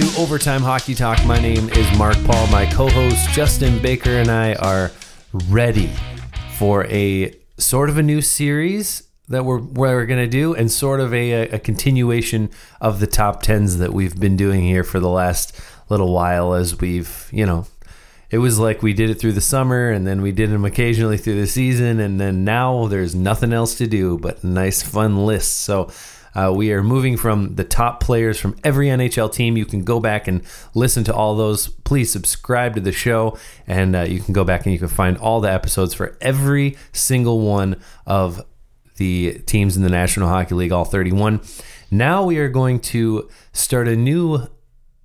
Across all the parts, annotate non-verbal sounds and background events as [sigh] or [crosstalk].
to Overtime Hockey Talk. My name is Mark Paul. My co host Justin Baker and I are ready for a sort of a new series that we're, we're going to do and sort of a, a continuation of the top 10s that we've been doing here for the last little while as we've, you know, it was like we did it through the summer and then we did them occasionally through the season and then now there's nothing else to do but nice fun lists. So uh, we are moving from the top players from every NHL team. You can go back and listen to all those. Please subscribe to the show, and uh, you can go back and you can find all the episodes for every single one of the teams in the National Hockey League, all 31. Now we are going to start a new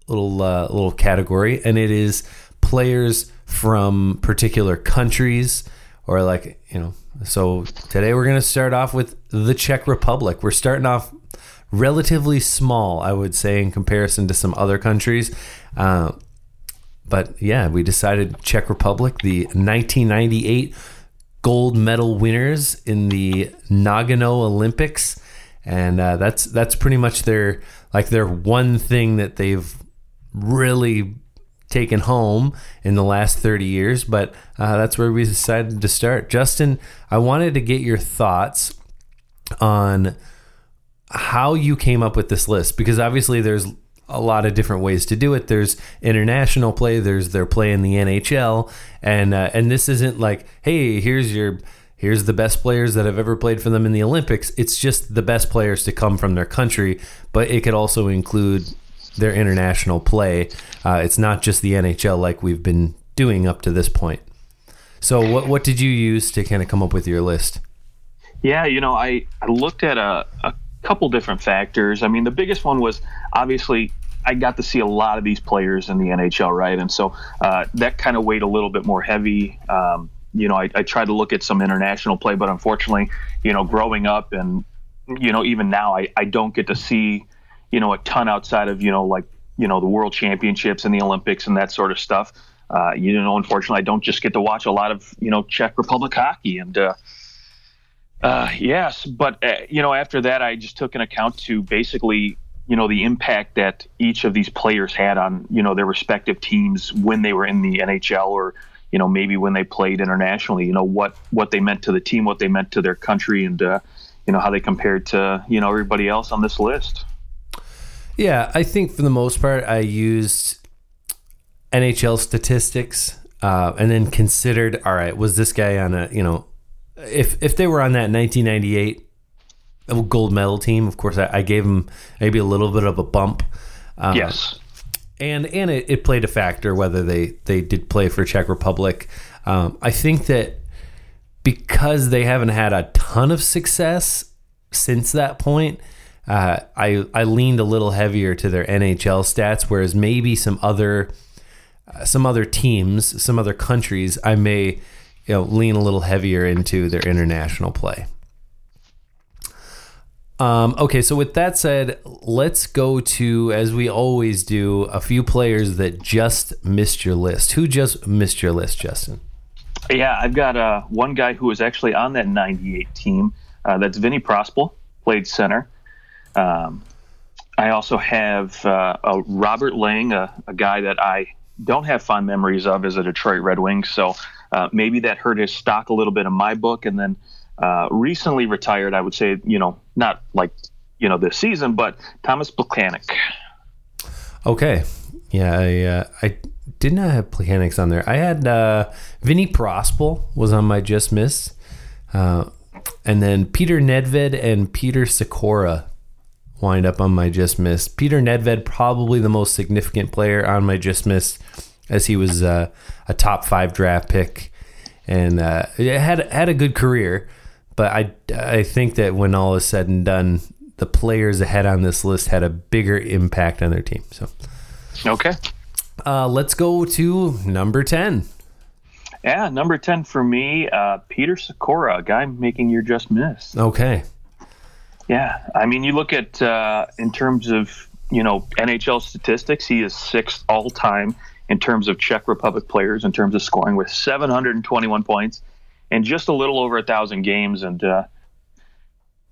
little uh, little category, and it is players from particular countries or like you know so today we're going to start off with the czech republic. We're starting off relatively small i would say in comparison to some other countries. Uh, but yeah we decided czech republic the 1998 gold medal winners in the nagano olympics. And uh, that's that's pretty much their like their one thing that they've really taken home in the last 30 years, but uh, that's where we decided to start. Justin, I wanted to get your thoughts on how you came up with this list because obviously there's a lot of different ways to do it. There's international play, there's their play in the NHL, and uh, and this isn't like, hey, here's your here's the best players that have ever played for them in the Olympics. It's just the best players to come from their country, but it could also include their international play. Uh, it's not just the NHL like we've been doing up to this point. So, what what did you use to kind of come up with your list? Yeah, you know, I, I looked at a, a couple different factors. I mean, the biggest one was obviously I got to see a lot of these players in the NHL, right? And so uh, that kind of weighed a little bit more heavy. Um, you know, I, I tried to look at some international play, but unfortunately, you know, growing up and, you know, even now, I, I don't get to see you know, a ton outside of, you know, like, you know, the world championships and the Olympics and that sort of stuff. Uh, you know, unfortunately, I don't just get to watch a lot of, you know, Czech Republic hockey. And, uh, uh, yes, but, uh, you know, after that, I just took an account to basically, you know, the impact that each of these players had on, you know, their respective teams when they were in the NHL or, you know, maybe when they played internationally, you know, what, what they meant to the team, what they meant to their country and, uh, you know, how they compared to, you know, everybody else on this list. Yeah, I think for the most part, I used NHL statistics uh, and then considered, all right, was this guy on a, you know, if if they were on that 1998 gold medal team, of course, I, I gave him maybe a little bit of a bump. Uh, yes. And and it, it, played a factor whether they, they did play for Czech Republic. Um, I think that because they haven't had a ton of success since that point, uh, I I leaned a little heavier to their NHL stats, whereas maybe some other uh, some other teams, some other countries, I may you know lean a little heavier into their international play. Um, okay, so with that said, let's go to, as we always do, a few players that just missed your list. Who just missed your list, Justin? Yeah, I've got uh, one guy who was actually on that 98 team. Uh, that's Vinny Prospal, played center. Um, I also have uh, a Robert Lang, a, a, guy that I don't have fond memories of as a Detroit Red Wing. So uh, maybe that hurt his stock a little bit in my book. And then uh, recently retired, I would say, you know, not like, you know, this season, but Thomas Plekanec. Okay. Yeah, I, uh, I did not have Plekanec on there. I had uh, Vinny Prospal was on my just miss. Uh, and then Peter Nedved and Peter Sykora wind up on my just miss. Peter Nedved, probably the most significant player on my just miss, as he was uh, a top five draft pick and uh, had had a good career. But I I think that when all is said and done, the players ahead on this list had a bigger impact on their team. So okay, uh, let's go to number ten. Yeah, number ten for me, uh, Peter Sykora, a guy making your just miss. Okay. Yeah, I mean, you look at uh, in terms of you know NHL statistics, he is sixth all time in terms of Czech Republic players in terms of scoring with 721 points and just a little over a thousand games. And uh,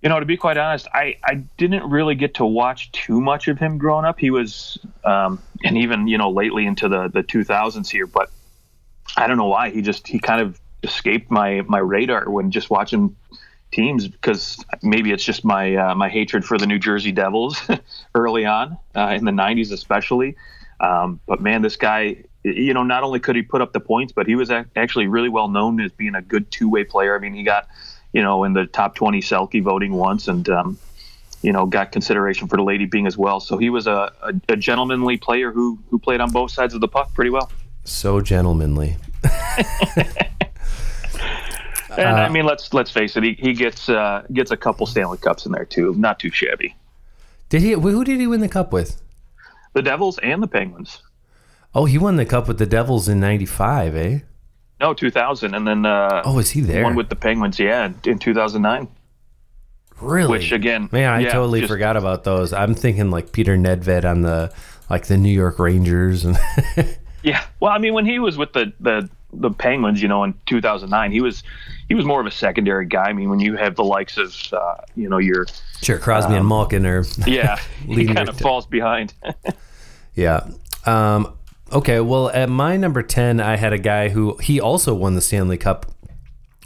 You know, to be quite honest, I, I didn't really get to watch too much of him growing up. He was, um, and even you know lately into the the 2000s here, but I don't know why he just he kind of escaped my my radar when just watching teams because maybe it's just my uh, my hatred for the New Jersey Devils [laughs] early on uh, in the 90s especially. Um, but man, this guy, you know, not only could he put up the points, but he was actually really well known as being a good two way player. I mean, he got you know in the top 20 Selke voting once and. Um, you know, got consideration for the Lady Byng as well. So he was a, a, a gentlemanly player who who played on both sides of the puck pretty well. So gentlemanly. [laughs] And uh, I mean, let's let's face it, he, he gets uh, gets a couple Stanley Cups in there too. Not too shabby. Did he? Who did he win the cup with? The Devils and the Penguins. Oh, he won the cup with the Devils in '95, eh? No, 2000, and then uh, oh, is he there? One with the Penguins, yeah, in 2009. Really? Which again, man, I yeah, totally just, forgot about those. I'm thinking like Peter Nedved on the like the New York Rangers and. [laughs] yeah, well, I mean, when he was with the the the Penguins, you know, in 2009, he was he was more of a secondary guy. I mean, when you have the likes of uh, you know your sure Crosby um, and Malkin are [laughs] yeah, [laughs] he kind of falls behind. [laughs] yeah. Um, okay. Well, at my number ten, I had a guy who he also won the Stanley Cup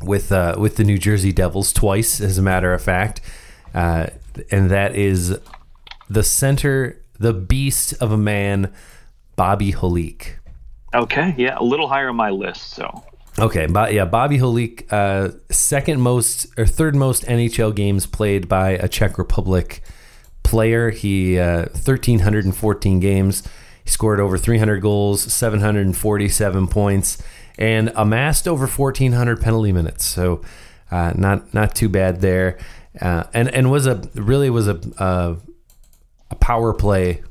with uh, with the New Jersey Devils twice, as a matter of fact, uh, and that is the center, the beast of a man, Bobby Holik. Okay, yeah, a little higher on my list. So Okay, but yeah, Bobby Holik, uh, second most or third most NHL games played by a Czech Republic player. He uh, 1314 games. He scored over 300 goals, 747 points, and amassed over 1400 penalty minutes. So uh, not not too bad there. Uh, and and was a really was a uh, a power play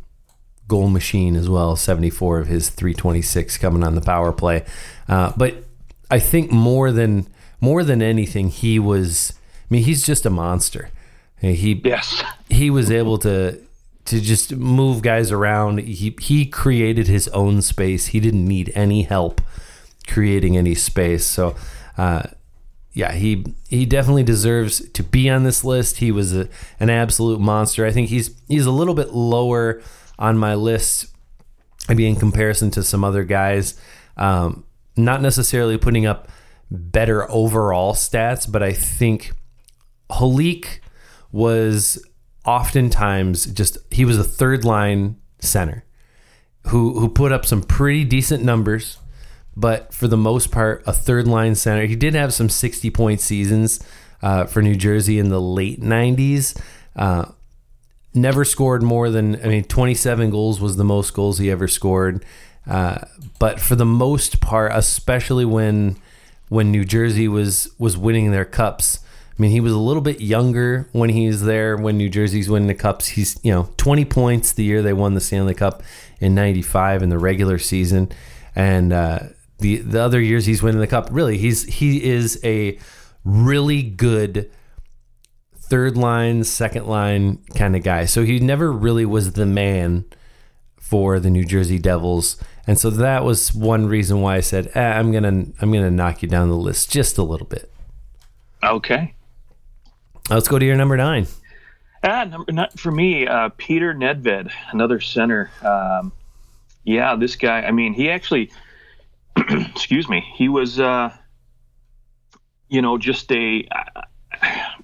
goal machine as well. 74 of his 326 coming on the power play. Uh, but I think more than more than anything, he was. I mean, he's just a monster. He yes. He was able to to just move guys around. He he created his own space. He didn't need any help creating any space. So, uh, yeah, he he definitely deserves to be on this list. He was a, an absolute monster. I think he's he's a little bit lower on my list, maybe in comparison to some other guys. Um, not necessarily putting up better overall stats, but I think Holik was oftentimes just he was a third line center who who put up some pretty decent numbers, but for the most part, a third line center. He did have some sixty point seasons uh, for New Jersey in the late nineties. Uh, never scored more than I mean, twenty seven goals was the most goals he ever scored. Uh, but for the most part, especially when when New Jersey was was winning their cups, I mean, he was a little bit younger when he's there. When New Jersey's winning the cups, he's you know 20 points the year they won the Stanley Cup in '95 in the regular season, and uh, the the other years he's winning the cup. Really, he's he is a really good third line, second line kind of guy. So he never really was the man for the New Jersey Devils and so that was one reason why I said eh, I'm gonna I'm gonna knock you down the list just a little bit. Okay. Let's go to your number nine. Ah, number nine for me, uh, Peter Nedved, another center. Um, yeah, this guy. I mean, he actually, [clears throat] excuse me, he was, uh, you know, just a.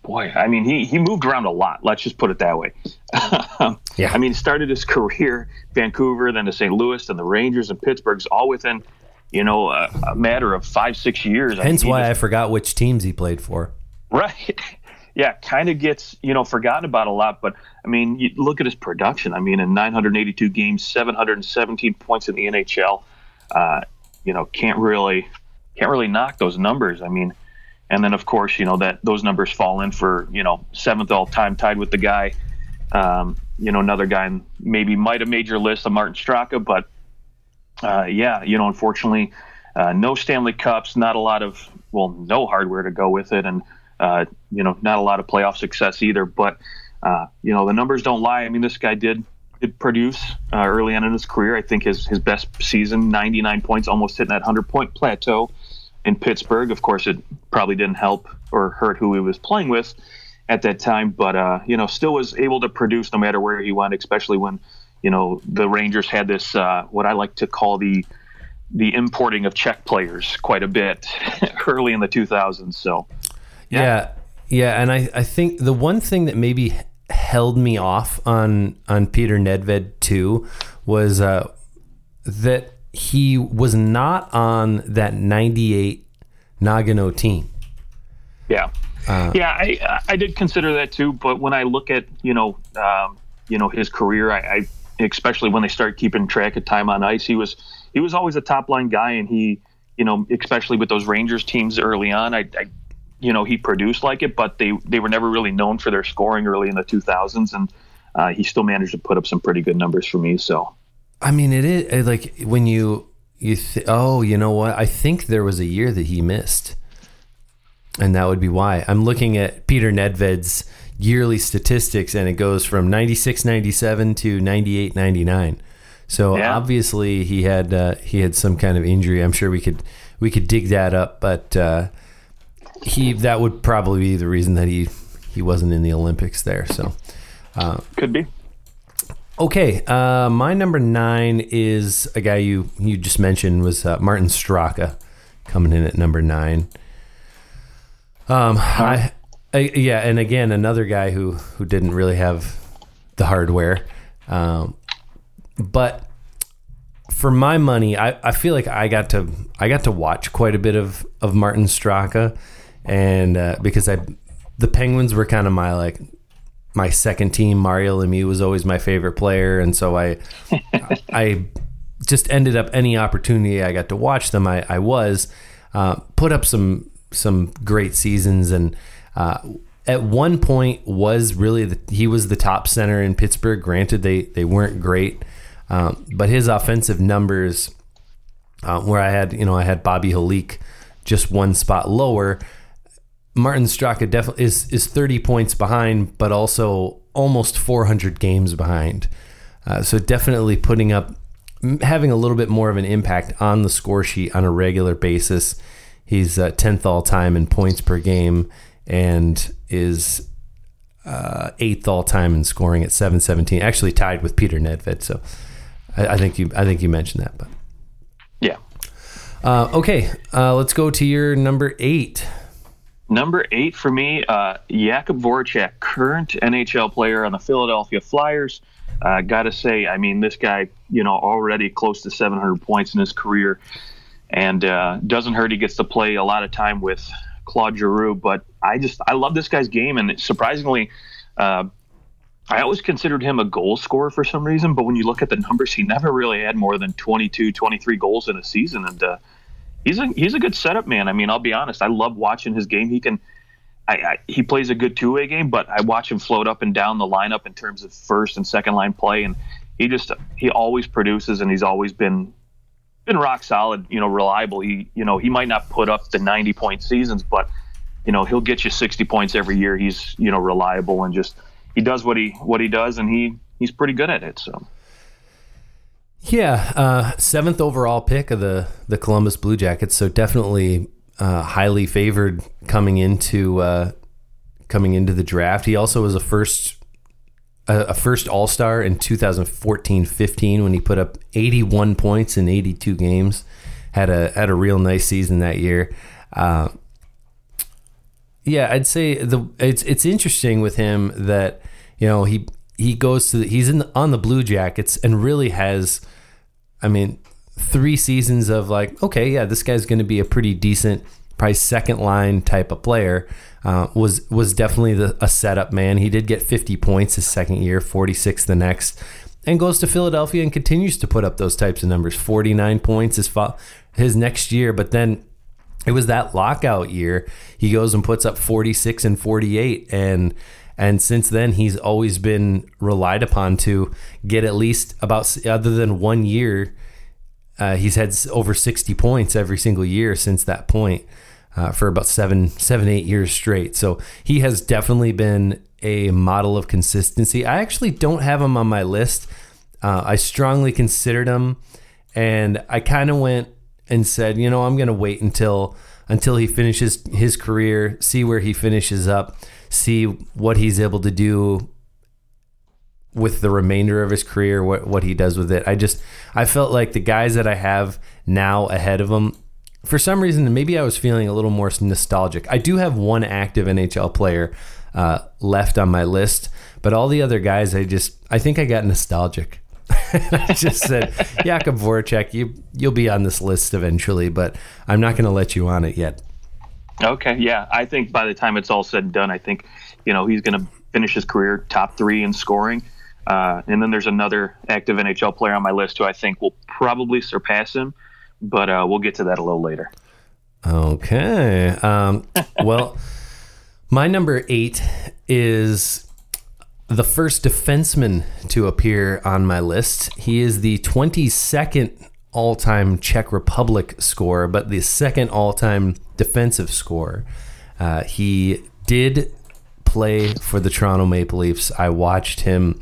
Boy, I mean, he he moved around a lot. Let's just put it that way. [laughs] yeah. I mean, started his [laughs] career Vancouver, then to St. Louis, then the Rangers and Pittsburgh's, all within, you know, a, a matter of five six years. Hence I mean, why just, I forgot which teams he played for. Right. [laughs] yeah, kind of gets you know forgotten about a lot. But I mean, you look at his production. I mean, in 982 games, 717 points in the NHL. Uh, you know, can't really can't really knock those numbers. I mean and then of course you know that those numbers fall in for you know seventh all time tied with the guy. Um, you know another guy maybe might have made your list of Martin Straka but uh, yeah you know unfortunately uh, no Stanley Cups not a lot of well no hardware to go with it and uh, you know not a lot of playoff success either. But uh, you know the numbers don't lie. I mean this guy did did produce uh, early on in his career I think his his best season 99 points almost hitting that 100 point plateau in Pittsburgh. Of course, it probably didn't help or hurt who he was playing with. at that time, but uh, you know, still was able to produce no matter where he went, especially when you know the Rangers had this uh, what I like to call the the importing of Czech players quite a bit [laughs] early in the 2000s. So yeah. yeah, yeah, and I I think the one thing that maybe held me off on on Peter Nedved too was uh, that he was not on that 98 Nagano team. Yeah. Uh, yeah, I I did consider that too, but when I look at you know um, you know his career, I, I especially when they start keeping track of time on ice, he was he was always a top line guy, and he you know especially with those Rangers teams early on, I, I you know he produced like it, but they they were never really known for their scoring early in the 2000s, and uh, he still managed to put up some pretty good numbers for me. So, I mean, it is like when you you th- oh you know what I think there was a year that he missed and that would be why. I'm looking at Peter Nedved's yearly statistics, and it goes from 96, 97 to 98, 99. So yeah. obviously he had uh, he had some kind of injury. I'm sure we could we could dig that up, but uh, he that would probably be the reason that he he wasn't in the Olympics there. So uh, could be. Okay, uh, my number nine is a guy you you just mentioned was uh, Martin Straka coming in at number nine. Um, I, I, yeah, and again, another guy who who didn't really have the hardware, um, but for my money, I, I feel like I got to I got to watch quite a bit of of Martin Straka, and uh, because I the Penguins were kind of my like my second team. Mario Lemieux was always my favorite player, and so I [laughs] I just ended up any opportunity I got to watch them. I I was uh, put up some some great seasons and uh, at one point was really the, he was the top center in Pittsburgh. Granted, they they weren't great, um, but his offensive numbers, uh, where I had you know I had Bobby Holik just one spot lower. Martin Straka definitely is is 30 points behind, but also almost 400 games behind. Uh, so definitely putting up, having a little bit more of an impact on the score sheet on a regular basis. He's uh, 10th all time in points per game and is uh, eighth all time in scoring at 717. Actually tied with Peter Nedved. So I, I think you I think you mentioned that, but yeah. Uh, okay, uh, let's go to your number eight. Number eight for me, uh, Jakub Voracek, current NHL player on the Philadelphia Flyers. Uh, Got to say, I mean, this guy, you know, already close to 700 points in his career and uh, doesn't hurt. He gets to play a lot of time with Claude Giroux, but I just I love this guy's game, and surprisingly, uh, I always considered him a goal scorer for some reason. But when you look at the numbers, he never really had more than 22, 23 goals in a season, and uh, he's a he's a good setup man. I mean, I'll be honest, I love watching his game. He can. I, I, he plays a good two-way game, but I watch him float up and down the lineup in terms of first and second line play, and he just he always produces, and he's always been been rock solid, you know, reliable. He, you know, he might not put up the 90 point seasons, but you know, he'll get you 60 points every year. He's, you know, reliable and just he does what he what he does, and he he's pretty good at it. So. Yeah, uh, seventh overall pick of the the Columbus Blue Jackets, so definitely uh, highly favored coming into uh, coming into the draft. He also was a first a, first All Star in 2014-15 when he put up 81 points in 82 games. Had a had a real nice season that year. Uh, yeah, I'd say the it's it's interesting with him that you know he he goes to the, he's in the, on the Blue Jackets and really has, I mean, three seasons of like okay, yeah, this guy's going to be a pretty decent, probably second line type of player uh, was was definitely the, a setup man. He did get 50 points his second year, 46 the next, and goes to Philadelphia and continues to put up those types of numbers. 49 points his his next year, but then it was that lockout year. He goes and puts up 46 and 48 and and since then he's always been relied upon to get at least about other than one year uh, he's had over 60 points every single year since that point uh, for about seven, seven, eight years straight. So he has definitely been a model of consistency. I actually don't have him on my list. Uh, I strongly considered him, and I kind of went and said, you know, I'm going to wait until until he finishes his career, see where he finishes up, see what he's able to do with the remainder of his career, what what he does with it. I just I felt like the guys that I have now ahead of him, for some reason, maybe I was feeling a little more nostalgic. I do have one active NHL player uh, left on my list, but all the other guys, I just I think I got nostalgic. [laughs] I just said, Jakub Voracek, you you'll be on this list eventually, but I'm not going to let you on it yet. Okay, yeah, I think by the time it's all said and done, I think you know he's going to finish his career top three in scoring. Uh, and then there's another active NHL player on my list who I think will probably surpass him, but uh, we'll get to that a little later. Okay. Um, [laughs] well, my number eight is the first defenseman to appear on my list. He is the 22nd all time Czech Republic score, but the second all time defensive score. Uh, he did play for the Toronto Maple Leafs. I watched him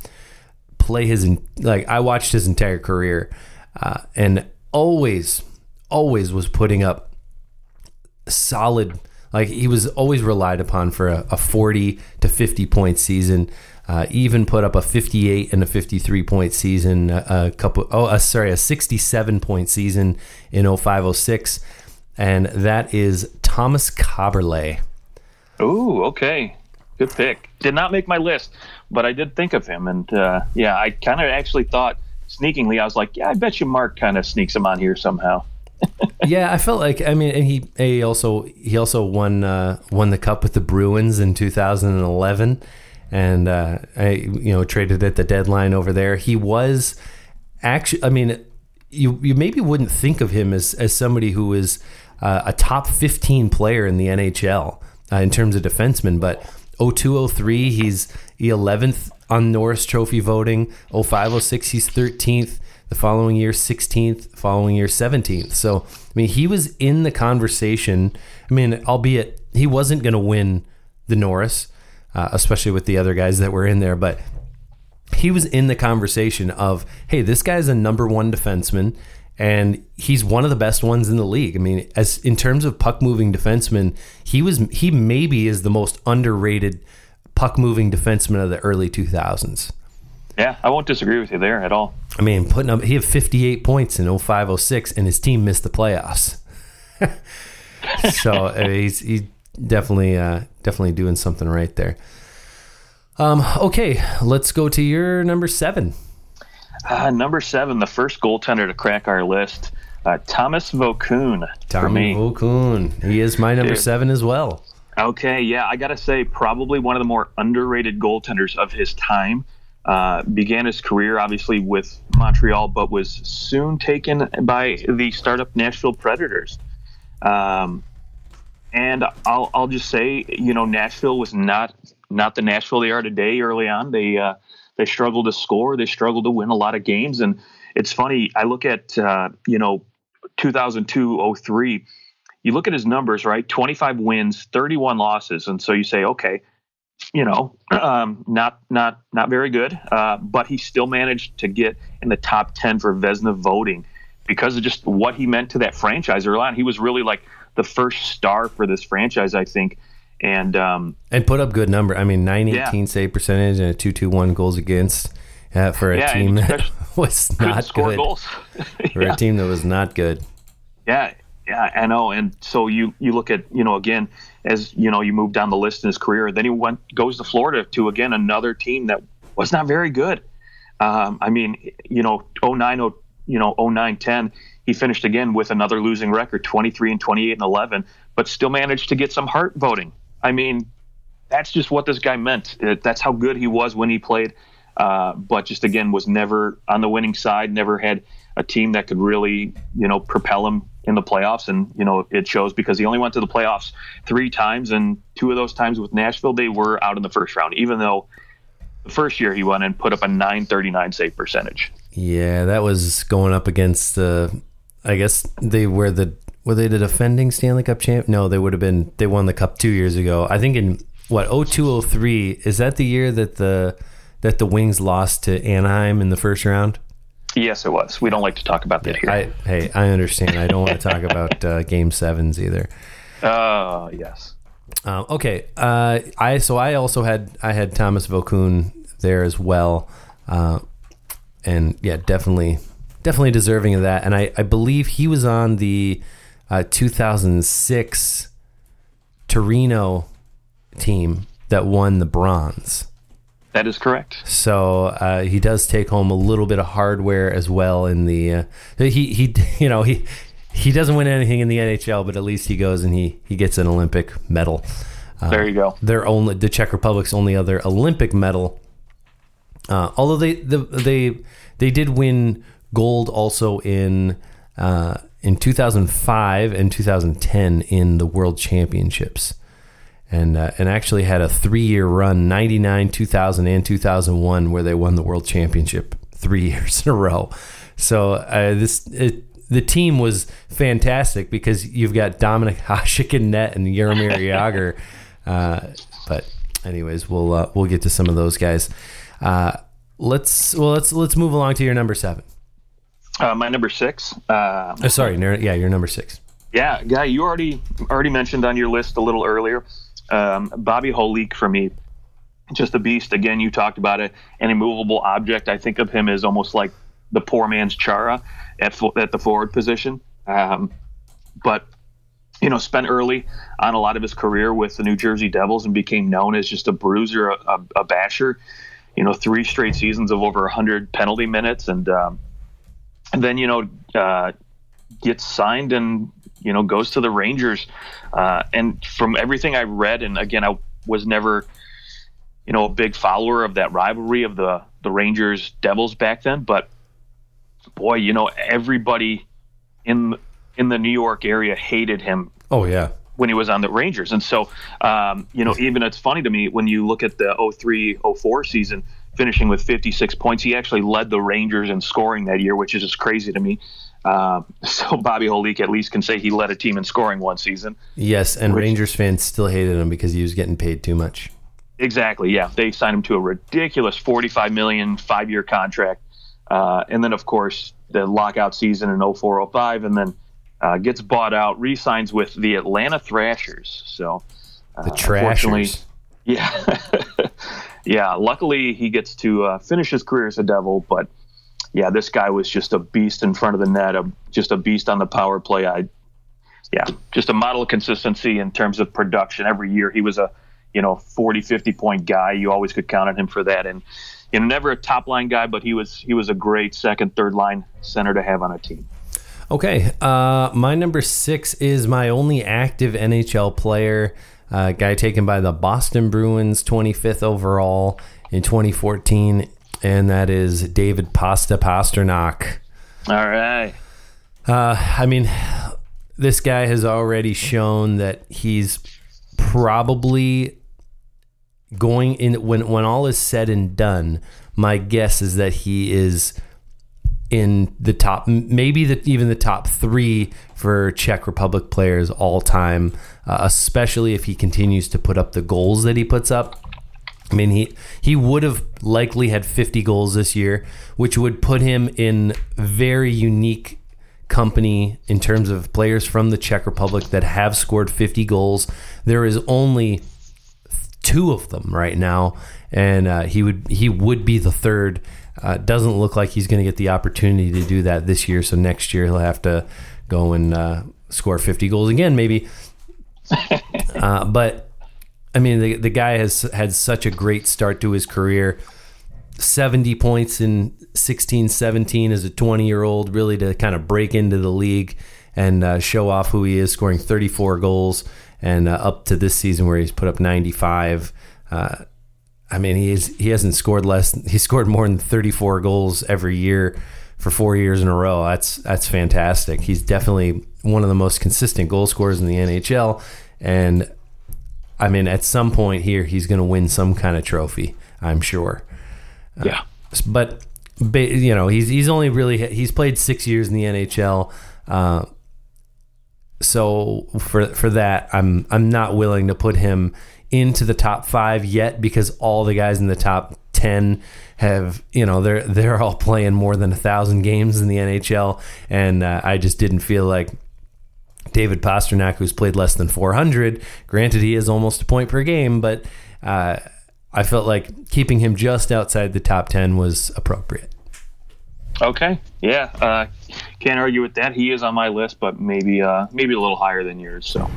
play his like I watched his entire career, uh, and always, always was putting up solid. Like he was always relied upon for a, a forty to fifty point season. Uh, even put up a 58 and a 53 point season a, a couple oh uh, sorry a 67 point season in 0506 and that is Thomas Kaberle. Oh, okay. Good pick. Did not make my list, but I did think of him, and uh, yeah, I kind of actually thought sneakingly, I was like, yeah, I bet you Mark kind of sneaks him on here somehow. Yeah, I felt like I mean, and he he also he also won uh, won the cup with the Bruins in 2011, and uh, I you know traded at the deadline over there. He was actually, I mean, you you maybe wouldn't think of him as as somebody who is uh, a top 15 player in the NHL uh, in terms of defensemen, but 0203 he's 11th on Norris Trophy voting. 0506 he's 13th. The following year 16th. Following year 17th. So I mean he was in the conversation. I mean, albeit he wasn't going to win the Norris, uh, especially with the other guys that were in there, but he was in the conversation of, hey, this guy's a number one defenseman and he's one of the best ones in the league. I mean, as in terms of puck moving defensemen, he was he maybe is the most underrated puck moving defenseman of the early 2000s. Yeah, I won't disagree with you there at all. I mean, putting up he had 58 points in 0506 and his team missed the playoffs. [laughs] so uh, he's he definitely uh, definitely doing something right there. Um, okay, let's go to your number 7. Uh, number seven, the first goaltender to crack our list, uh, Thomas Vokoun. Tommy Vokoun. He is my number Dude. seven as well. Okay, yeah, I got to say, probably one of the more underrated goaltenders of his time. Uh, began his career obviously with Montreal, but was soon taken by the startup Nashville Predators. Um, and I'll, I'll just say, you know, Nashville was not not the Nashville they are today. Early on, they uh, they struggle to score. They struggle to win a lot of games. And it's funny. I look at uh, you know 2002 03. You look at his numbers, right? 25 wins, 31 losses, and so you say, okay, you know, [clears throat] um, not not not very good. Uh, but he still managed to get in the top 10 for Vezina voting because of just what he meant to that franchise early on. He was really like the first star for this franchise, I think and um, and put up good number. I mean, nine eighteen yeah. save percentage and a two two one goals against uh, for a yeah, team that [laughs] was not good. [laughs] for yeah. a team that was not good. Yeah, yeah, I know. And so you you look at you know again as you know you move down the list in his career. Then he went goes to Florida to again another team that was not very good. Um, I mean, you know, 09, you know, 09, 10, he finished again with another losing record, 23 and 28 and 11, but still managed to get some Hart voting. I mean, that's just what this guy meant. That's how good he was when he played. Uh, but just again, was never on the winning side. Never had a team that could really, you know, propel him in the playoffs. And you know, it shows because he only went to the playoffs three times, and two of those times with Nashville, they were out in the first round. Even though the first year he went and put up a 939 save percentage. Yeah, that was going up against the. I guess they were the were they the defending Stanley Cup champ? No, they would have been. They won the cup two years ago. I think in what 0203 is that the year that the that the Wings lost to Anaheim in the first round? Yes, it was. We don't like to talk about that here. I, hey, I understand. I don't want to [laughs] talk about uh, Game Sevens either. Uh, yes. Uh, okay. Uh, I so I also had I had Thomas Vokoun there as well, uh, and yeah, definitely definitely deserving of that. And I, I believe he was on the uh, 2006 Torino team that won the bronze. That is correct. So uh, he does take home a little bit of hardware as well in the. Uh, he he [laughs] you know he he doesn't win anything in the NHL, but at least he goes and he he gets an Olympic medal. Uh, there you go. Their only the Czech Republic's only other Olympic medal. Uh, although they the, they they did win gold also in uh, in 2005 and 2010 in the World Championships and uh, and actually had a three year run 99 2000 and 2001 where they won the world championship three [laughs] years in a row. So uh, this it, the team was fantastic because you've got Dominik [laughs] Hasek in net and Jaromir [laughs] Jagr uh, but anyways we'll uh, we'll get to some of those guys. Uh, let's well let's let's move along to your number seven. Uh, my number six oh, sorry yeah your number six. Yeah guy you already already mentioned on your list a little earlier um, Bobby Holik for me, just a beast. Again, you talked about it, an immovable object. I think of him as almost like the poor man's Chara at at the forward position. Um, but you know, spent early on a lot of his career with the New Jersey Devils and became known as just a bruiser, a, a basher. You know, three straight seasons of over 100 penalty minutes, and um, and then you know uh, gets signed and you know goes to the Rangers. Uh, and from everything I read, and again, I was never you know a big follower of that rivalry of the the Rangers Devils back then, but boy, you know everybody in in the New York area hated him. Oh yeah. When he was on the Rangers. And so, um, you know, even it's funny to me when you look at the 03 04 season, finishing with 56 points, he actually led the Rangers in scoring that year, which is just crazy to me. Uh, [laughs] so Bobby Holik at least can say he led a team in scoring one season. Yes, and which, Rangers fans still hated him because he was getting paid too much. Exactly. Yeah, they signed him to a ridiculous forty-five million five-year contract, uh, and then of course the lockout season in 0405 and then uh, gets bought out, re-signs with the Atlanta Thrashers. So uh, the Trashers. [laughs] Yeah, [laughs] yeah. Luckily, he gets to uh, finish his career as a Devil, but yeah, this guy was just a beast in front of the net, a, just a beast on the power play. I, yeah, just a model of consistency in terms of production. Every year he was a, you know, 40, 50 point guy. You always could count on him for that. And, you know, never a top line guy, but he was, he was a great second, third line center to have on a team. Okay. Uh, my number six is my only active NHL player, uh, guy taken by the Boston Bruins, 25th overall in 2014 and that is David Pasta Pastrnak. All right. Uh, I mean, this guy has already shown that he's probably going in when when all is said and done. My guess is that he is in the top, maybe the, even the top three for Czech Republic players all time, uh, especially if he continues to put up the goals that he puts up. I mean, he he would have likely had 50 goals this year, which would put him in very unique company in terms of players from the Czech Republic that have scored 50 goals. There is only two of them right now, and uh, he would he would be the third. Uh, doesn't look like he's going to get the opportunity to do that this year. So next year he'll have to go and uh, score 50 goals again, maybe. [laughs] Uh, but I mean, the, the guy has had such a great start to his career. 70 points in 16 17 as a 20 year old, really to kind of break into the league and uh, show off who he is, scoring 34 goals and uh, up to this season where he's put up 95. Uh, I mean, he is, he hasn't scored less. He scored more than 34 goals every year for four years in a row. That's that's fantastic. He's definitely one of the most consistent goal scorers in the NHL, and I mean, at some point here, he's going to win some kind of trophy. I'm sure. Uh, yeah, uh, but you know, he's he's only really he's played six years in the NHL. Uh, so for for that, I'm I'm not willing to put him into the top five yet because all the guys in the top ten have you know they're they're all playing more than a thousand games in the NHL, and uh, I just didn't feel like David Pastrnak, who's played less than 400. Granted, he is almost a point per game, but uh, I felt like keeping him just outside the top 10 was appropriate. Okay, yeah, uh, can't argue with that. He is on my list, but maybe uh, maybe a little higher than yours. So,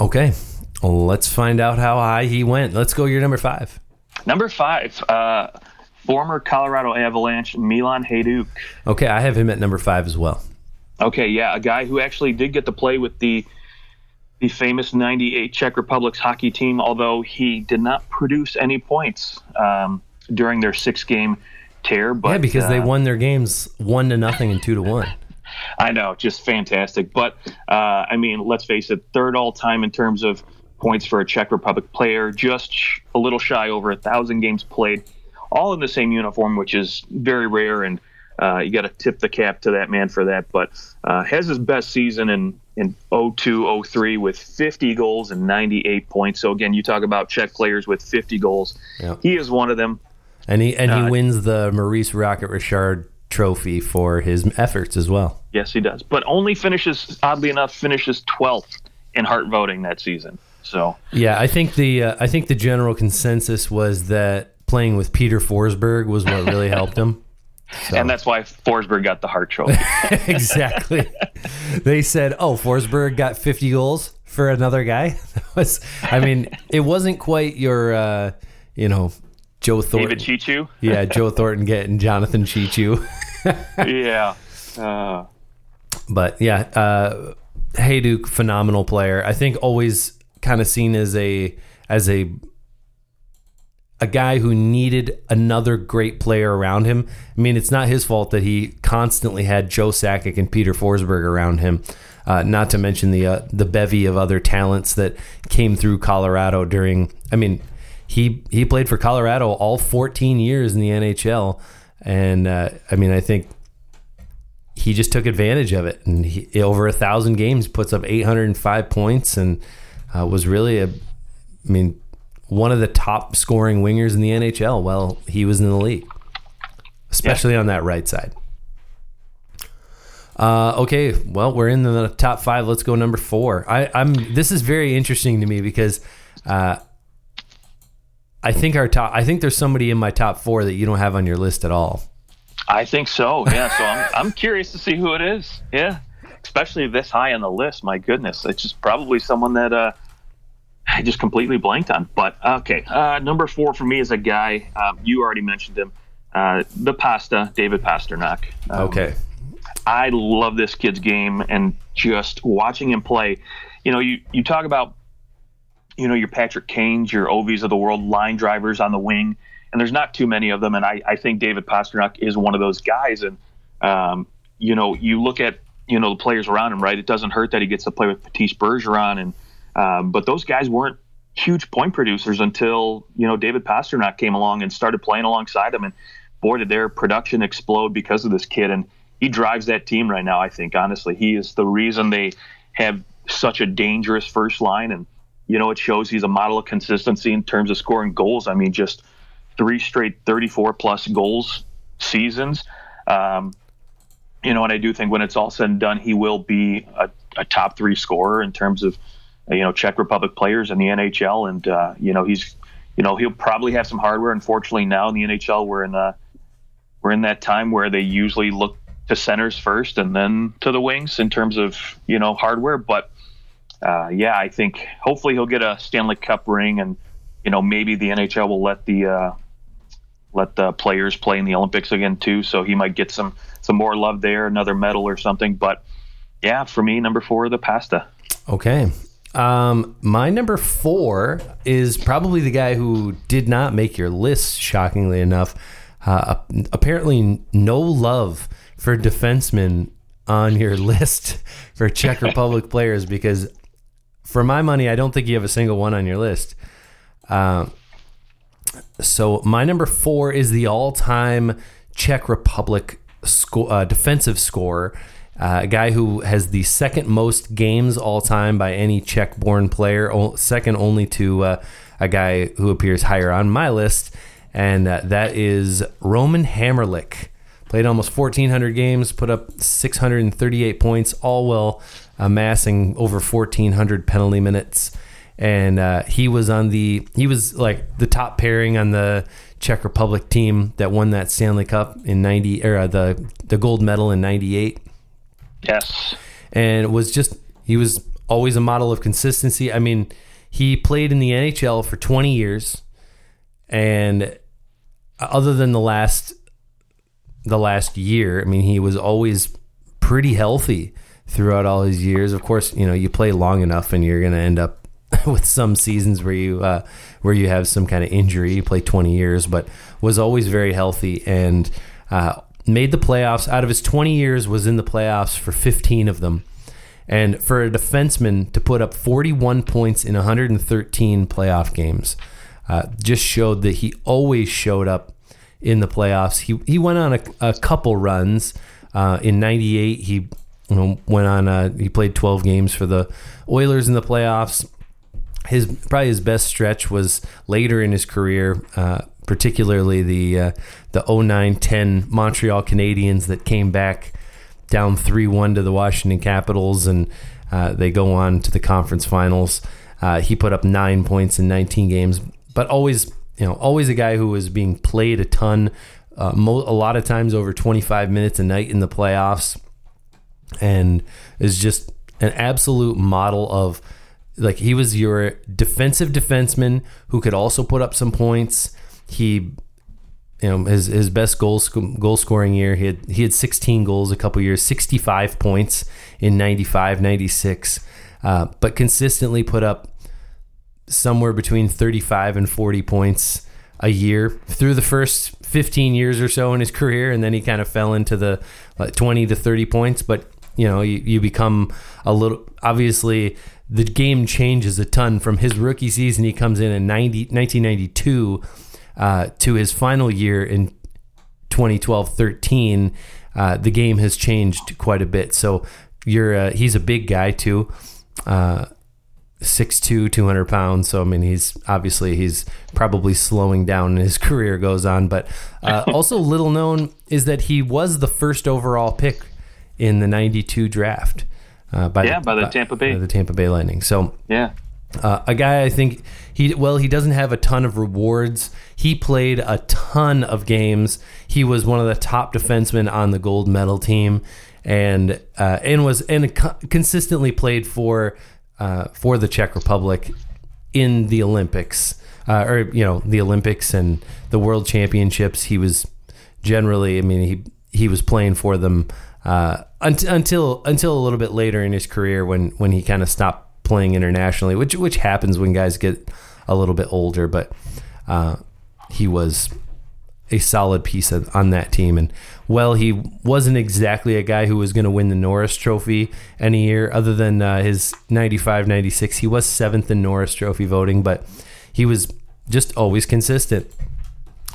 okay, well, let's find out how high he went. Let's go your number five. Number five, uh, former Colorado Avalanche Milan Hejduk. Okay, I have him at number five as well. Okay, yeah, a guy who actually did get to play with the the famous '98 Czech Republic's hockey team, although he did not produce any points um, during their six-game tear. But yeah, because uh, they won their games one to nothing and two to one. [laughs] I know, just fantastic. But uh, I mean, let's face it, third all time in terms of points for a Czech Republic player, just a little shy over a thousand games played, all in the same uniform, which is very rare. And uh, you got to tip the cap to that man for that. But uh, has his best season in in 02 03 with 50 goals and 98 points. So again, you talk about Czech players with 50 goals. Yep. He is one of them. And he and he Uh, wins the Maurice Rocket Richard trophy for his efforts as well. Yes, he does. But only finishes, oddly enough, finishes 12th in Hart voting that season. So Yeah, I think the uh, I think the general consensus was that playing with Peter Forsberg was what really helped him. [laughs] So- and that's why Forsberg got the Hart Trophy. [laughs] exactly. they said, "Oh, Forsberg got 50 goals for another guy." [laughs] That was, I mean, it wasn't quite your, uh, you know, Joe Thornton. David Cheechoo. yeah, Joe Thornton getting Jonathan Cheechoo. [laughs] yeah. Uh, But yeah, uh, Hejduk, phenomenal player. I think always kind of seen as a as a a guy who needed another great player around him. I mean, it's not his fault that he constantly had Joe Sakic and Peter Forsberg around him. Uh, not to mention the uh, the bevy of other talents that came through Colorado during. I mean, he he played for Colorado all 14 years in the NHL, and uh, I mean, I think he just took advantage of it, and he, over a thousand games, puts up 805 points, and uh, was really a, I mean, one of the top scoring wingers in the NHL while he was in the league, especially on that right side. Uh, okay, well, we're in the top five. Let's go number four. I, I'm. This is very interesting to me because uh, I think our top. I think there's somebody in my top four that you don't have on your list at all. I think so. Yeah. So I'm, I'm curious to see who it is. Yeah. Especially this high on the list. My goodness. It's just probably someone that uh, I just completely blanked on. But okay. Uh, number four for me is a guy. Um, you already mentioned him. Uh, the pasta, David Pastrnak. Um, Okay. I love this kid's game and just watching him play. You know, you, you talk about, you know, your Patrick Kane's, your Ovies of the world, line drivers on the wing, and there's not too many of them. And I, I think David Pastrnak is one of those guys. And, um, you know, you look at, you know, the players around him, right? It doesn't hurt that he gets to play with Matisse Bergeron. And, um, but those guys weren't huge point producers until, you know, David Pastrnak came along and started playing alongside him. And boy, did their production explode because of this kid. And, he drives that team right now. I think honestly, he is the reason they have such a dangerous first line, and you know it shows he's a model of consistency in terms of scoring goals. I mean, just three straight 34 plus goals seasons. Um, you know, and I do think when it's all said and done, he will be a, a top three scorer in terms of you know Czech Republic players in the NHL, and uh, you know he's you know he'll probably have some hardware. Unfortunately, now in the NHL, we're in uh, we're in that time where they usually look to centers first and then to the wings in terms of you know hardware. But uh, yeah, I think hopefully he'll get a Stanley Cup ring, and you know maybe the NHL will let the uh, let the players play in the Olympics again too. So he might get some some more love there, another medal or something. But yeah, for me, number four, the pasta. Okay. Um, my number four is probably the guy who did not make your list, shockingly enough. Uh, apparently, no love for defensemen on your [laughs] list for Czech Republic [laughs] players because, for my money, I don't think you have a single one on your list. Uh, so, my number four is the all time Czech Republic sco- uh, defensive scorer. Uh, a guy who has the second most games all time by any Czech born player, second only to uh, a guy who appears higher on my list, and uh, that is Roman Hamrlik. Played almost 1,400 games, put up 638 points, all while amassing over 1,400 penalty minutes. And uh, he was on the he was like the top pairing on the Czech Republic team that won that Stanley Cup in ninety or uh, the the gold medal in '98. Yes, and was just he was always a model of consistency. I mean, he played in the NHL for 20 years, and other than the last the last year, I mean, he was always pretty healthy throughout all his years. Of course, you know, you play long enough, and you're going to end up [laughs] with some seasons where you uh, where you have some kind of injury. You play 20 years, but was always very healthy and uh, made the playoffs. Out of his 20 years, was in the playoffs for 15 of them. And for a defenseman to put up 41 points in 113 playoff games, uh, just showed that he always showed up in the playoffs. He he went on a, a couple runs. Uh, in '98, he you know, went on. A, he played 12 games for the Oilers in the playoffs. His probably his best stretch was later in his career, uh, particularly the uh, the 09-10 Montreal Canadiens that came back down 3-1 to the Washington Capitals, and uh, they go on to the conference finals. Uh, he put up nine points in 19 games, but always you know, always a guy who was being played a ton, uh, mo- a lot of times over 25 minutes a night in the playoffs, and is just an absolute model of like he was your defensive defenseman who could also put up some points. He, you know, his his best goal sc- goal scoring year, he had he had 16 goals a couple years, 65 points in 95, 96, uh, but consistently put up somewhere between 35 and 40 points a year through the first 15 years or so in his career and then he kind of fell into the like 20 to 30 points but you know you, you become a little obviously the game changes a ton from his rookie season he comes in in 90, 1992 uh, to his final year in 2012-13 uh, the game has changed quite a bit so you're uh, he's a big guy too uh, 6'2", 200 pounds. So I mean, he's obviously he's probably slowing down as his [laughs] career goes on. But uh, [laughs] also little known is that he was the first overall pick in the '92 draft. Uh, by yeah, the, by the Tampa Bay, the Tampa Bay Lightning. So yeah, uh, a guy I think he well he doesn't have a ton of rewards. He played a ton of games. He was one of the top defensemen on the gold medal team, and uh, and was and consistently played for uh, for the Czech Republic in the Olympics, uh, or you know, the Olympics and the World Championships. He was generally, I mean, he he was playing for them uh, until until a little bit later in his career when when he kind of stopped playing internationally, which which happens when guys get a little bit older. But uh, he was a solid piece of, on that team. And well, he wasn't exactly a guy who was going to win the Norris Trophy any year, other than uh, his 95 96. He was seventh in Norris Trophy voting, but he was just always consistent.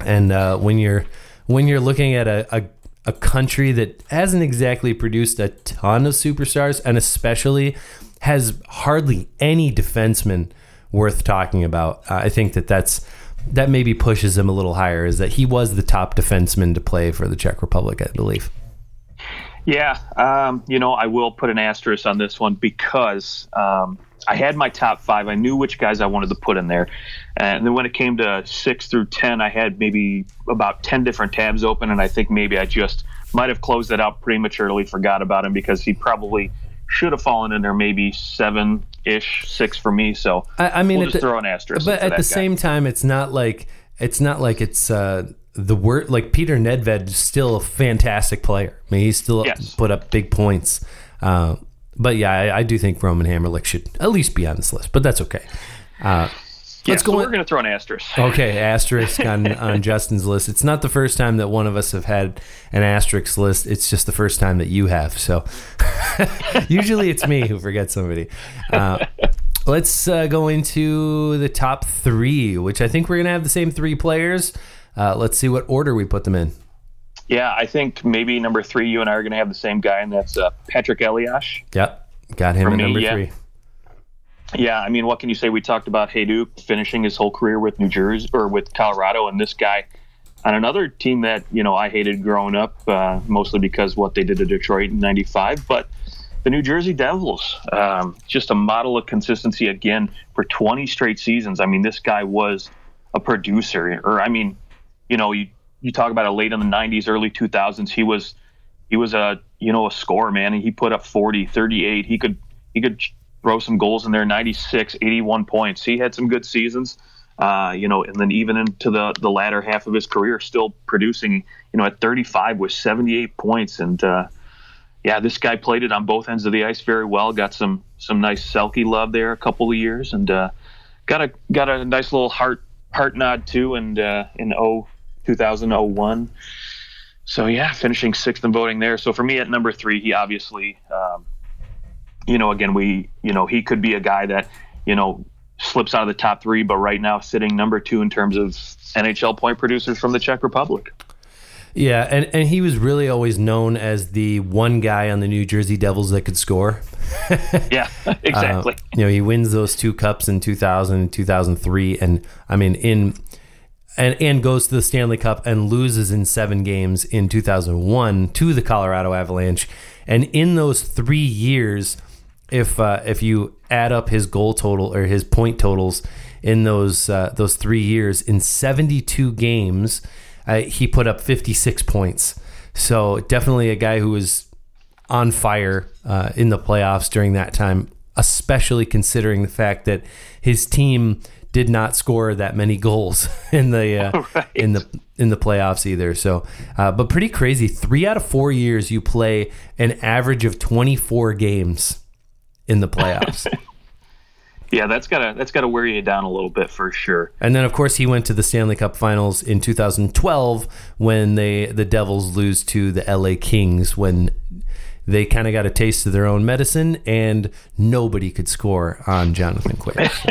And uh, when you're when you're looking at a, a a country that hasn't exactly produced a ton of superstars, and especially has hardly any defensemen worth talking about, uh, I think that that's that maybe pushes him a little higher is that he was the top defenseman to play for the Czech Republic, I believe. Yeah, um, you know, I will put an asterisk on this one because um, I had my top five. I knew which guys I wanted to put in there. And then when it came to six through 10, I had maybe about 10 different tabs open. And I think maybe I just might have closed it out prematurely, forgot about him because he probably should have fallen in there maybe seven ish, six for me. So I, I mean, we'll just the, throw an asterisk. But at the guy. same time, it's not like it's not like it's uh, the word like Peter Nedved is still a fantastic player. I mean, he still yes. put up big points. Uh, but yeah, I, I, do think Roman Hamrlik should at least be on this list. But that's okay. Uh, Let's go. So we're going to throw an asterisk. Okay, asterisk on, [laughs] on Justin's list. It's not the first time that one of us have had an asterisk list. It's just the first time that you have. So [laughs] usually it's me who forgets somebody. Uh, let's uh, go into the top three, which I think we're going to have the same three players. Uh, let's see what order we put them in. Yeah, I think maybe number three, you and I are going to have the same guy, and that's uh, Patrik Elias. Yep, got him at number yeah. three. Yeah, I mean, what can you say? We talked about Hejduk finishing his whole career with New Jersey or with Colorado, and this guy on another team that you know I hated growing up, uh, mostly because what they did to Detroit in '95. But the New Jersey Devils, um, just a model of consistency again for 20 straight seasons. I mean, this guy was a producer, or I mean, you know, you you talk about it late in the 90s, early 2000s. He was he was a you know a scorer, man, he put up 40, 38. He could he could throw some goals in there, 96, 81 points. He had some good seasons. Uh, you know, and then even into the the latter half of his career, still producing. You know, at 35 with 78 points, and uh, yeah, this guy played it on both ends of the ice very well. Got some some nice Selke love there a couple of years, and uh, got a got a nice little Hart Hart nod too. And uh, in 0, 2001. So yeah, finishing sixth and voting there. So for me at number three, he obviously, um, you know, again we, you know, he could be a guy that, you know, slips out of the top three, but right now sitting number two in terms of NHL point producers from the Czech Republic. Yeah, and, and he was really always known as the one guy on the New Jersey Devils that could score. [laughs] yeah, [laughs] exactly. Uh, you know, he wins those two cups in 2000 and 2003. And I mean, in and and goes to the Stanley Cup and loses in seven games in 2001 to the Colorado Avalanche. And in those three years, if uh, if you add up his goal total or his point totals in those uh, those three years, in 72 games uh, he put up 56 points. So definitely a guy who was on fire uh, in the playoffs during that time, especially considering the fact that his team did not score that many goals [laughs] in the uh, [laughs] right. in the in the playoffs either. So, uh, but pretty crazy. Three out of four years, you play an average of 24 games in the playoffs. [laughs] yeah, that's gotta that's gotta wear you down a little bit for sure. And then of course he went to the Stanley Cup Finals in 2012 when they the Devils lose to the LA Kings when they kind of got a taste of their own medicine and nobody could score on Jonathan Quick. So.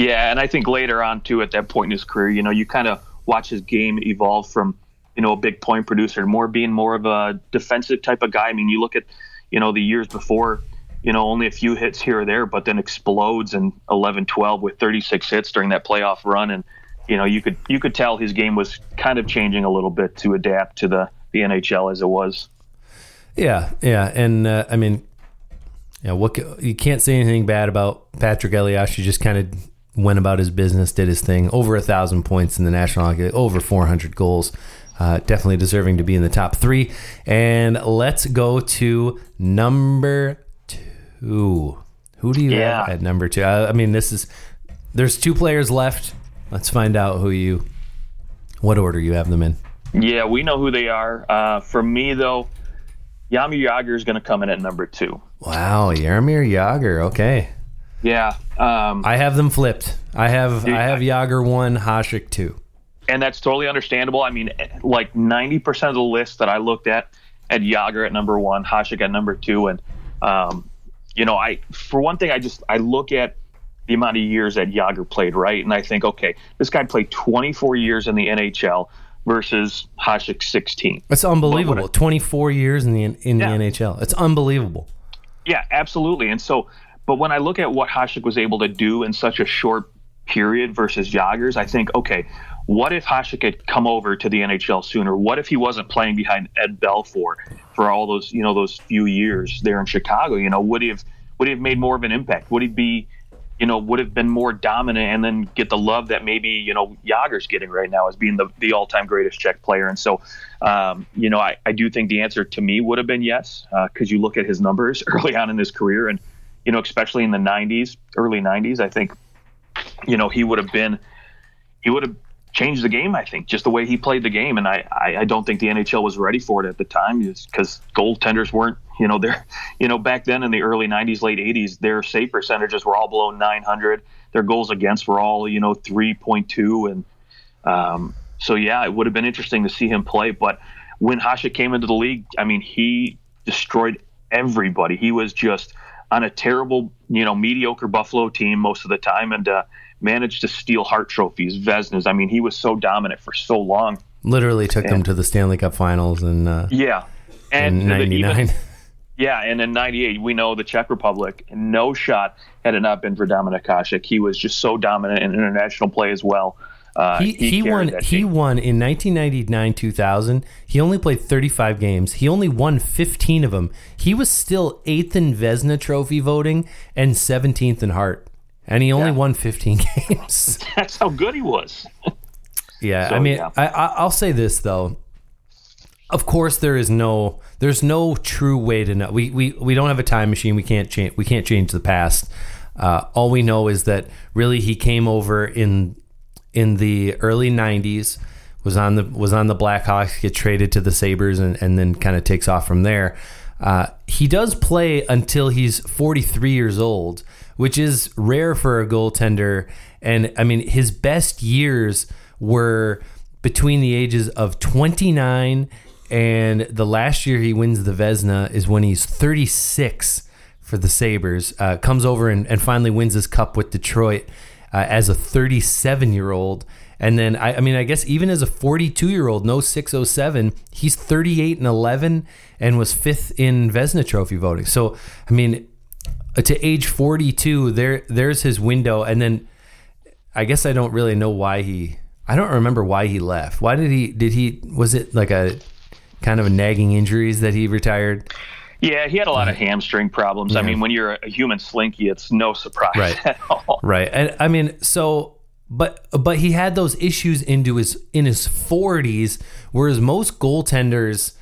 Yeah, and I think later on too at that point in his career, you know, you kind of watch his game evolve from you know a big point producer more being more of a defensive type of guy. I mean, you look at you know the years before you know, only a few hits here or there, but then explodes in 11 12 with 36 hits during that playoff run. And, you know, you could you could tell his game was kind of changing a little bit to adapt to the, the NHL as it was. Yeah, yeah. And, uh, I mean, yeah, what you can't say anything bad about Patrik Elias. He just kind of went about his business, did his thing. Over a thousand points in the National Hockey, over 400 goals. Uh, definitely deserving to be in the top three. And let's go to number two. who do you yeah. have at number two? I, I, mean, this is there's two players left. Let's find out who you, what order you have them in. Yeah, we know who they are. Uh, for me, though, Jaromir Jagr is going to come in at number two. Wow, Jaromir Jagr. Okay. Yeah. Um, I have them flipped. I have I have Jagr one, Hasek two. And that's totally understandable. I mean, like ninety percent of the list that I looked at had Jagr at number one, Hasek at number two, and um, you know, I for one thing, I just I look at the amount of years that Jagr played, right, and I think, okay, this guy played 24 years in the NHL versus Hasek 16. That's unbelievable. I, 24 years in the in yeah. the NHL. It's unbelievable. Yeah, absolutely. And so, but when I look at what Hasek was able to do in such a short period versus Jagr's, I think, okay, what if Hasek had come over to the NHL sooner? What if he wasn't playing behind Ed Belfour for all those you know those few years there in Chicago? You know, would he have would he have made more of an impact? Would he be you know, would have been more dominant and then get the love that maybe, you know, Jagr's getting right now as being the, the all time greatest Czech player. And so, um, you know, I, I do think the answer to me would have been yes, because uh, you look at his numbers [laughs] early on in his career and, you know, especially in the 90s, early 90s, I think, you know, he would have been, he would have changed the game. I think just the way he played the game, and I, I, I don't think the NHL was ready for it at the time, because goaltenders weren't. You know, [laughs] they're you know back then in the early '90s, late '80s, their save percentages were all below 900. Their goals against were all you know 3.2, and um, so yeah, it would have been interesting to see him play. But when Hasek came into the league, I mean, he destroyed everybody. He was just on a terrible, you know, mediocre Buffalo team most of the time, and uh, managed to steal Hart trophies, Vezinas. I mean, he was so dominant for so long. Literally took and, them to the Stanley Cup Finals and uh, yeah, and in '99. [laughs] Yeah, and in '98, we know the Czech Republic, no shot had it not been for Dominik Hasek. He was just so dominant in international play as well. Uh, he he, carried won he won in 1999 2000 he only played 35 games. He only won 15 of them. He was still eighth in Vezina trophy voting and 17th in Hart. And he only Yeah. won 15 [laughs] games. [laughs] That's how good he was. yeah So, I mean yeah. I, I I'll say this though. Of course there is no there's no true way to know. We we, we don't have a time machine. We can't change we can't change the past. Uh, all we know is that really he came over in in the early 90s was on the was on the Blackhawks get traded to the Sabres and, and then kind of takes off from there uh, he does play until he's 43 years old which is rare for a goaltender and I mean his best years were between the ages of 29 and the last year he wins the Vezina is when he's 36 for the Sabres. Uh, comes over and, and finally wins his cup with Detroit uh, as a 37 year old. And then, I, I mean, I guess even as a 42 year old, no 607, he's 38 and 11 and was fifth in Vezina Trophy voting. So, I mean, uh, to age 42, there there's his window. And then I guess I don't really know why he. I don't remember why he left. Why did he? Did he? Was it like a kind of a nagging injuries that he retired? Yeah, he had a lot of hamstring problems. I mean, when you're a human slinky, it's no surprise Right. [laughs] at all. Right. And I mean, so but but he had those issues into his in his 40s whereas most goaltenders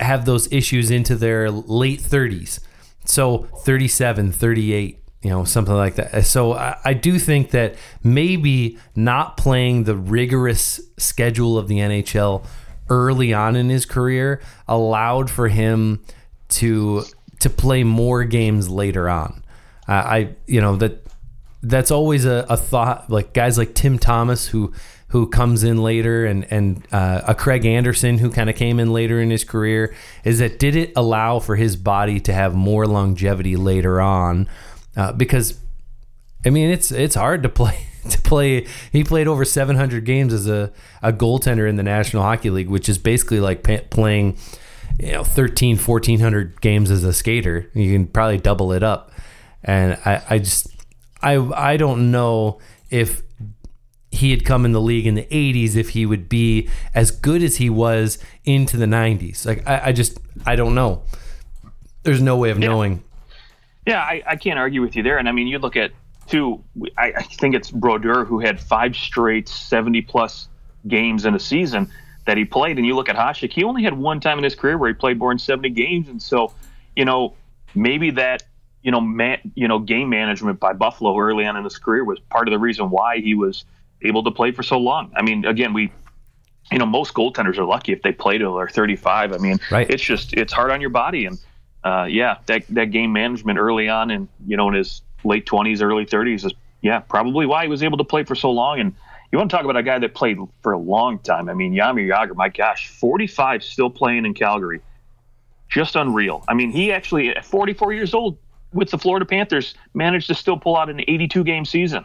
have those issues into their late 30s. So 37, 38, you know, something like that. So I, I do think that maybe not playing the rigorous schedule of the NHL early on in his career allowed for him to to play more games later on. Uh, I you know that that's always a, a thought. Like guys like Tim Thomas who who comes in later, and and uh, a Craig Anderson who kind of came in later in his career. Is that did it allow for his body to have more longevity later on? Uh, because I mean, it's it's hard to play [laughs] to play. He played over 700 games as a, a goaltender in the National Hockey League, which is basically like playing, you know, 13, 1400 games as a skater. You can probably double it up. And I, I just, I, I don't know if he had come in the league in the 80s if he would be as good as he was into the 90s. Like I, I just, I don't know. There's no way of knowing. Yeah, I, I can't argue with you there. And I mean, you look at two. I, I think it's Brodeur who had five straight seventy plus games in a season that he played, and you look at Hasek, he only had one time in his career where he played more than seventy games, and so you know maybe that you know man, you know game management by Buffalo early on in his career was part of the reason why he was able to play for so long. I mean, again, we you know most goaltenders are lucky if they play till they're 35 i mean Right. it's just it's hard on your body and uh, yeah that that game management early on and you know in his late 20s early 30s is yeah probably why he was able to play for so long and you want to talk about a guy that played for a long time? I mean Yami Jagr my gosh 45 still playing in calgary. Just unreal. I mean he actually at 44 years old with the florida panthers managed to still pull out an 82 game season.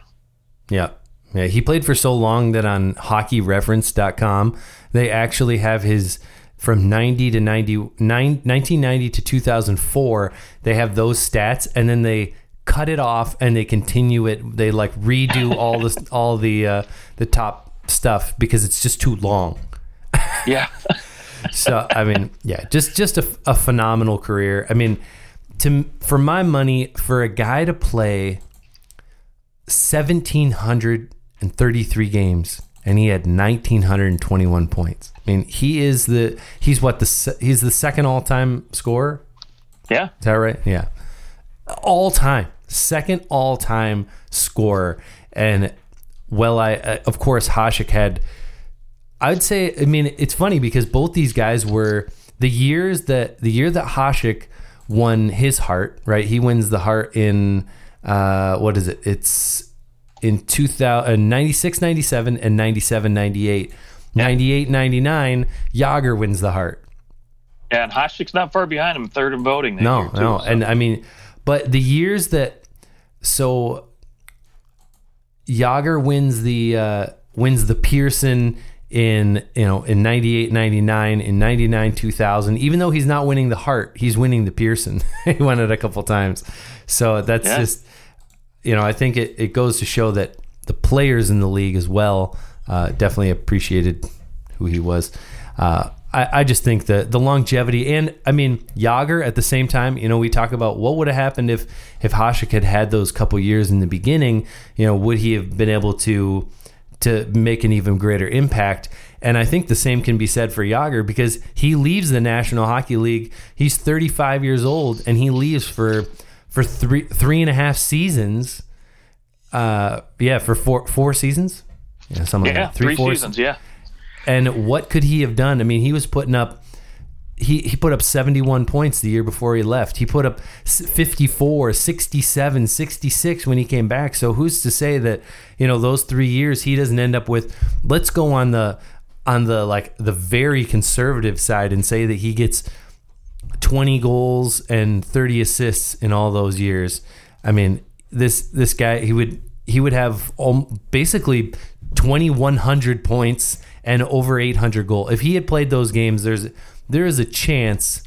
Yeah. Yeah, he played for so long that on hockeyreference.com, they actually have his from 90 to 90, nine, 1990 to 2004, they have those stats and then they cut it off and they continue it. They like redo [laughs] all this, all the, uh, the top stuff because it's just too long. yeah [laughs] So, I mean, yeah, just, just a, a phenomenal career. I mean, to, for my money, for a guy to play 1,733 games and he had 1,921 points. I mean, he is the, he's what, the, he's the second all time scorer. yeah Is that right? Yeah. All time, second all time scorer. And well, I, of course, Hasek had, I'd say, I mean, it's funny because both these guys were the years that, the year that Hasek won his Hart, right? He wins the Hart in, uh, what is it? It's in 2000, uh, 96, 97, and 97, 98. 98, 99, Jagr wins the Hart. Yeah, and Hasek's not far behind him, third in voting. No, too, no, so. and I mean, but the years that so Jagr wins the uh, wins the Pearson in you know in 98 99 in 99 2000 even though he's not winning the Hart he's winning the Pearson [laughs] he won it a couple times so that's Yeah. just you know I think it, it goes to show that the players in the league as well uh, definitely appreciated who he was. Uh, I, I just think that the longevity and I mean Jagr at the same time, you know, we talk about what would have happened if if Hasek had had those couple years in the beginning. You know, would he have been able to to make an even greater impact? And I think the same can be said for Jagr because he leaves the National Hockey League. He's 35 years old and he leaves for for three three and a half seasons. Uh, yeah, for four four seasons. Yeah, something yeah, like that. Three, three four seasons. Yeah. And what could he have done? I mean, he was putting up he, he put up 71 points the year before he left. He put up 54, 67, 66 when he came back. So who's to say that, you know, those 3 years he doesn't end up with let's go on the on the like the very conservative side and say that he gets 20 goals and 30 assists in all those years. I mean, this this guy he would he would have um, basically 2100 points and over 800 goal. If he had played those games, there's there is a chance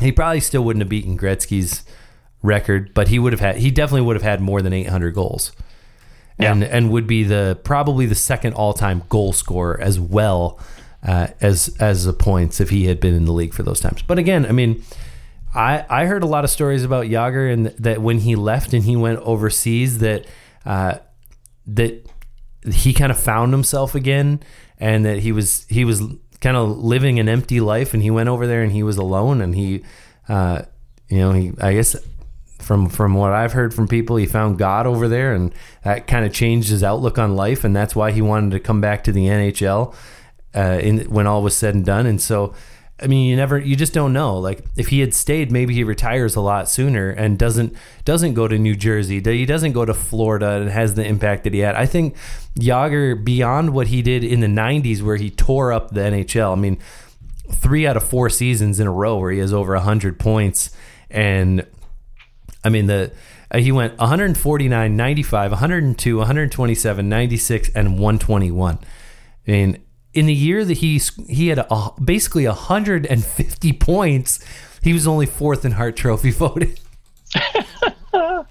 he probably still wouldn't have beaten Gretzky's record, but he would have had he definitely would have had more than 800 goals. And yeah. and would be the probably the second all-time goal scorer as well uh, as as the points if he had been in the league for those times. But again, I mean, I I heard a lot of stories about Jagr and that when he left and he went overseas that uh, that he kind of found himself again and that he was he was kind of living an empty life and he went over there and he was alone and he uh, you know he I guess from from what I've heard from people he found God over there and that kind of changed his outlook on life and that's why he wanted to come back to the NHL uh, in when all was said and done and so I mean, you never, you just don't know. Like, if he had stayed, maybe he retires a lot sooner and doesn't doesn't go to New Jersey. He doesn't go to Florida and has the impact that he had. I think Jagr, beyond what he did in the '90s, where he tore up the NHL. I mean, three out of four seasons in a row where he has over hundred points, and I mean the uh, he went 149, 95, 102, 127, 96, and 121. I mean, in the year that he he had a, basically 150 points, he was only fourth in Hart Trophy [laughs] voting. [laughs]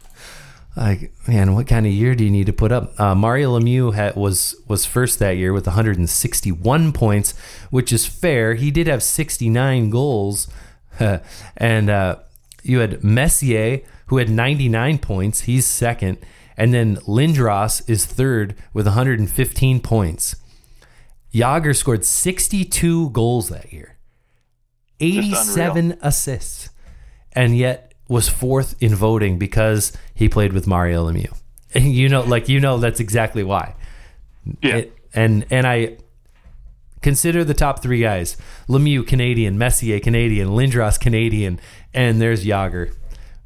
like man, what kind of year do you need to put up? Uh, Mario Lemieux had, was was first that year with 161 points, which is fair. He did have 69 goals, [laughs] and uh, you had Messier who had 99 points. He's second, and then Lindros is third with 115 points. Jagr scored 62 goals that year, 87 assists, and yet was fourth in voting because he played with Mario Lemieux. And [laughs] you know, like you know, that's exactly why. Yeah. It, and and I consider the top three guys: Lemieux, Canadian; Messier, Canadian; Lindros, Canadian, and there's Jagr.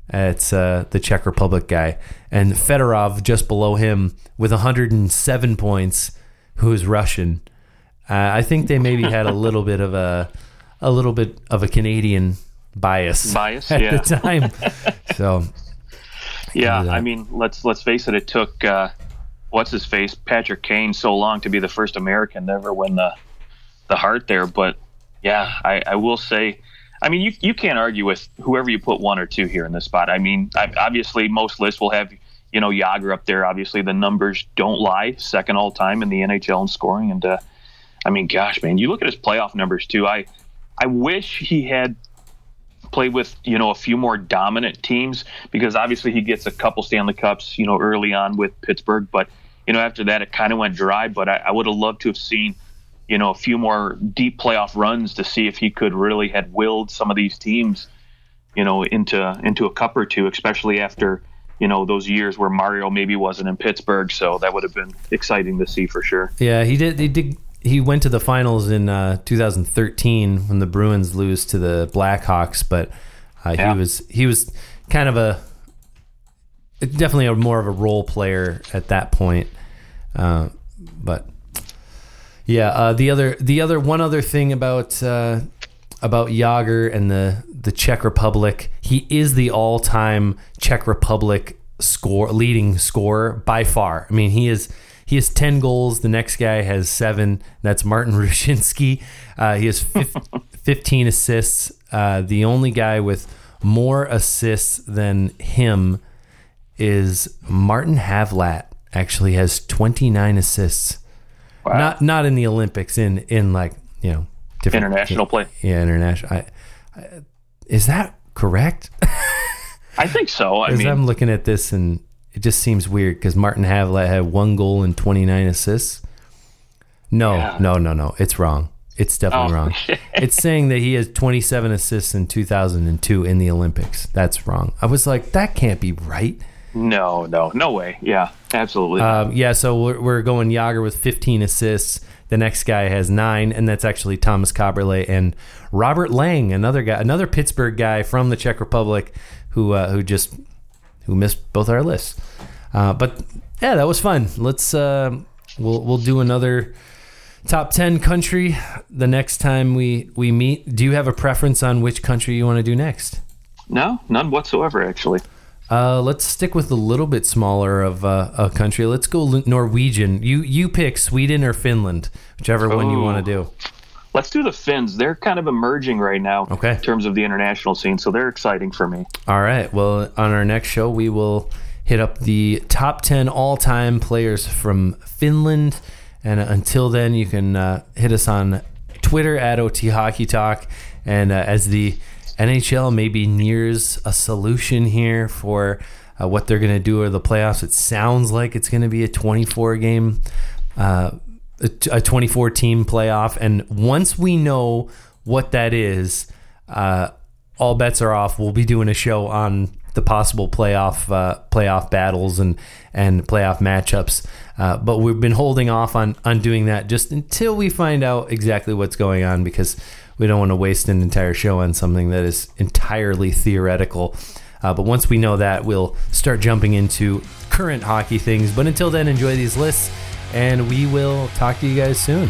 It's uh, the Czech Republic guy, and Fedorov just below him with 107 points, who is Russian. Uh, I think they maybe had a little bit of a a little bit of a Canadian bias bias [laughs] at yeah. the time. so yeah, I mean, let's let's face it. It took uh, what's his face Patrick Kane so long to be the first American to ever win the the Hart there, but yeah, I, I will say. I mean, you you can't argue with whoever you put one or two here in this spot. I mean, I, obviously most lists will have you know Jagr up there. Obviously, the numbers don't lie. Second all time in the NHL in scoring, and uh, I mean, gosh, man, you look at his playoff numbers too. I I wish he had played with you know a few more dominant teams because obviously he gets a couple Stanley Cups you know early on with Pittsburgh, but you know after that it kind of went dry. But I, I would have loved to have seen you know a few more deep playoff runs to see if he could really had willed some of these teams you know into into a cup or two, especially after you know those years where Mario maybe wasn't in Pittsburgh. So that would have been exciting to see for sure. Yeah, he did. He did he went to the finals in uh, 2013 when the Bruins lose to the Blackhawks, but uh, yeah. he was he was kind of a definitely a more of a role player at that point. Uh, but yeah, uh, the other the other one other thing about uh, about Jagr and the the Czech Republic, he is the all time Czech Republic score leading scorer by far. I mean, he is he has 10 goals. The next guy has seven. That's Martin [laughs] Rucinsky. Uh, he has [laughs] 15 assists. Uh, the only guy with more assists than him is Martin Havlat. Actually, has 29 assists. Wow. Not not in the Olympics. In in like you know different International play. Yeah, international. I, I, is that correct? [laughs] I think so. I mean, I'm looking at this and it just seems weird because Martin Havlat had one goal and 29 assists. No, Yeah. no, no, no. It's wrong. It's definitely Oh, wrong. [laughs] It's saying that he has 27 assists in 2002 in the Olympics. That's wrong. I was like, that can't be right. no, no, no way. Yeah, absolutely. Um, yeah, so we're, we're going Jagr with 15 assists. The next guy has nine, and that's actually Thomas Kaberle and Robert Lang, another guy, another Pittsburgh guy from the Czech Republic, who uh, who just who missed both our lists. Uh, but yeah, that was fun. Let's uh, we'll we'll do another top 10 country the next time we we meet. Do you have a preference on which country you want to do next? no, none whatsoever. Actually. Uh, let's stick with a little bit smaller of uh, a country. Let's go Norwegian. You you pick Sweden or Finland, whichever one you want to do. Let's do the Finns. They're kind of emerging right now Okay. in terms of the international scene, so they're exciting for me. All right. Well, on our next show, we will hit up the top 10 all time players from Finland. And until then, you can uh, hit us on Twitter at OT Hockey Talk. And uh, as the NHL maybe nears a solution here for uh, what they're going to do or the playoffs, it sounds like it's going to be a 24 game. Uh, a 24 team playoff. And once we know what that is, uh, all bets are off. We'll be doing a show on the possible playoff uh, playoff battles and and playoff matchups. Uh, but we've been holding off on on doing that just until we find out exactly what's going on because we don't want to waste an entire show on something that is entirely theoretical. Uh, but once we know that, we'll start jumping into current hockey things. But until then, enjoy these lists, and we will talk to you guys soon.